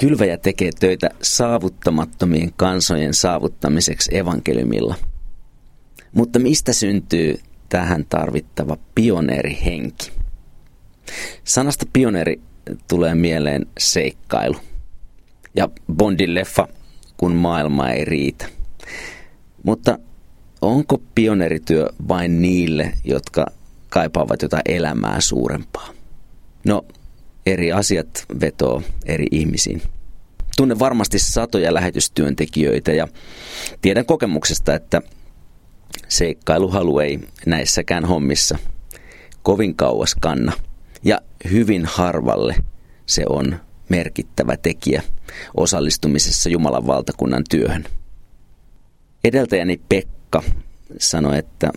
Kylväjä tekee töitä saavuttamattomien kansojen saavuttamiseksi evankeliumilla. Mutta mistä syntyy tähän tarvittava pioneerihenki? Sanasta pioneeri tulee mieleen seikkailu. Ja Bondin leffa, kun maailma ei riitä. Mutta onko pioneerityö vain niille, jotka kaipaavat jotain elämää suurempaa? No, eri asiat vetoo eri ihmisiin. Tunnen varmasti satoja lähetystyöntekijöitä ja tiedän kokemuksesta, että seikkailuhalu ei näissäkään hommissa kovin kauas kanna. Ja hyvin harvalle se on merkittävä tekijä osallistumisessa Jumalan valtakunnan työhön. Edeltäjäni Pekka sanoi, että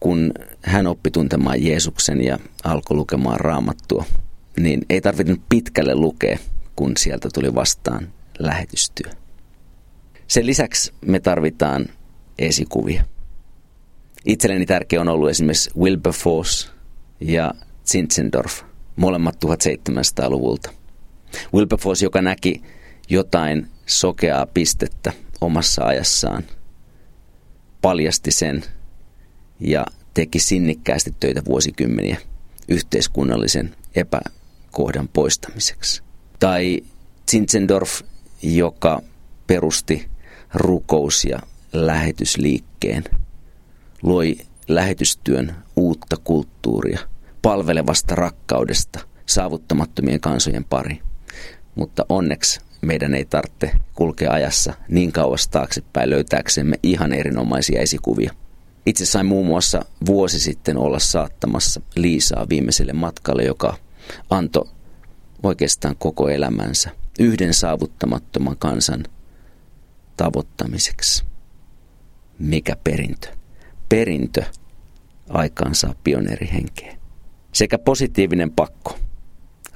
kun hän oppi tuntemaan Jeesuksen ja alkoi lukemaan raamattua, niin ei tarvinnut pitkälle lukea, kun sieltä tuli vastaan lähetystyö. Sen lisäksi me tarvitaan esikuvia. Itselleni tärkeä on ollut esimerkiksi Wilberforce ja Zinzendorf, molemmat 1700-luvulta. Wilberforce, joka näki jotain sokeaa pistettä omassa ajassaan, paljasti sen ja teki sinnikkäästi töitä vuosikymmeniä yhteiskunnallisen epäkohdan poistamiseksi. Tai Zinzendorf, joka perusti rukous- ja lähetysliikkeen, loi lähetystyön uutta kulttuuria palvelevasta rakkaudesta saavuttamattomien kansojen pari. Mutta onneksi meidän ei tarvitse kulkea ajassa niin kauas taaksepäin löytääksemme ihan erinomaisia esikuvia. Itse sain muun muassa vuosi sitten olla saattamassa Liisaa viimeiselle matkalle, joka antoi oikeastaan koko elämänsä yhden saavuttamattoman kansan tavoittamiseksi. Mikä perintö? Perintö aikaansaa pioneerihenkeä. Sekä positiivinen pakko.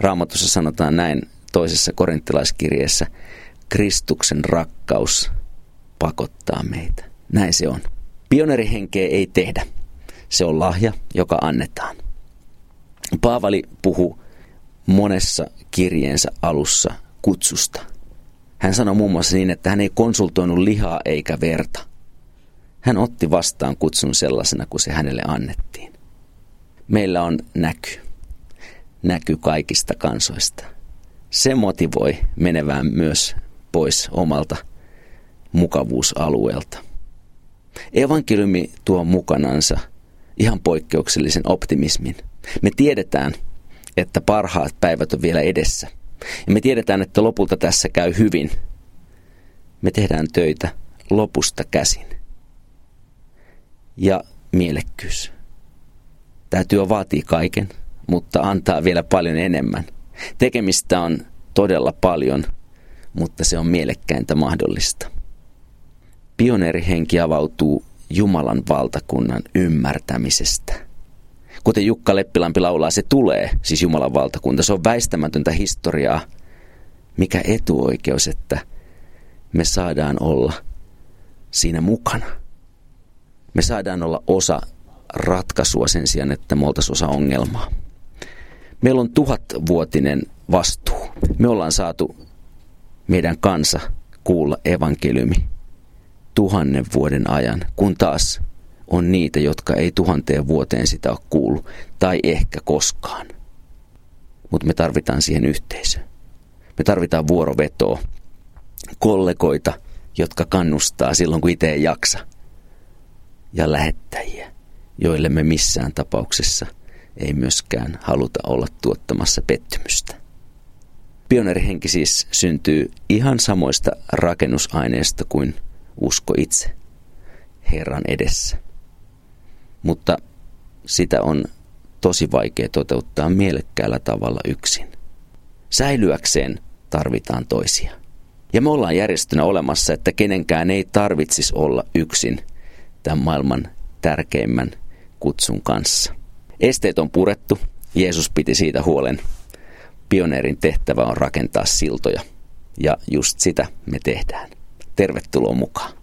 Raamatussa sanotaan näin toisessa korinttilaiskirjeessä, Kristuksen rakkaus pakottaa meitä. Näin se on. Pioneerihenkeä ei tehdä. Se on lahja, joka annetaan. Paavali puhuu monessa kirjeensä alussa kutsusta. Hän sanoi muun muassa niin, että hän ei konsultoinut lihaa eikä verta. Hän otti vastaan kutsun sellaisena kuin se hänelle annettiin. Meillä on näky. Näky kaikista kansoista. Se motivoi menevään myös pois omalta mukavuusalueelta. Evankeliumi tuo mukanansa ihan poikkeuksellisen optimismin. Me tiedetään, että parhaat päivät on vielä edessä. Ja me tiedetään, että lopulta tässä käy hyvin. Me tehdään töitä lopusta käsin. Ja mielekkyys. Tämä työ vaatii kaiken, mutta antaa vielä paljon enemmän. Tekemistä on todella paljon, mutta se on mielekkäintä mahdollista. Pioneerihenki avautuu Jumalan valtakunnan ymmärtämisestä. Kuten Jukka Leppilampi laulaa, se tulee, siis Jumalan valtakunta. Se on väistämätöntä historiaa. Mikä etuoikeus, että me saadaan olla siinä mukana. Me saadaan olla osa ratkaisua sen sijaan, että me oltaisiin osa ongelmaa. Meillä on tuhatvuotinen vastuu. Me ollaan saatu meidän kansa kuulla evankeliumi tuhannen vuoden ajan, kun taas on niitä, jotka ei tuhanteen vuoteen sitä ole kuullut, tai ehkä koskaan. Mutta me tarvitaan siihen yhteisö. Me tarvitaan vuorovetoa, kollegoita, jotka kannustaa silloin, kun itse ei jaksa, ja lähettäjiä, joille me missään tapauksessa ei myöskään haluta olla tuottamassa pettymystä. Pioneerihenki siis syntyy ihan samoista rakennusaineista kuin usko itse Herran edessä. Mutta sitä on tosi vaikea toteuttaa mielekkäällä tavalla yksin. Säilyäkseen tarvitaan toisia. Ja me ollaan järjestönä olemassa, että kenenkään ei tarvitsisi olla yksin tämän maailman tärkeimmän kutsun kanssa. Esteet on purettu, Jeesus piti siitä huolen. Pioneerin tehtävä on rakentaa siltoja, ja just sitä me tehdään. Tervetuloa mukaan.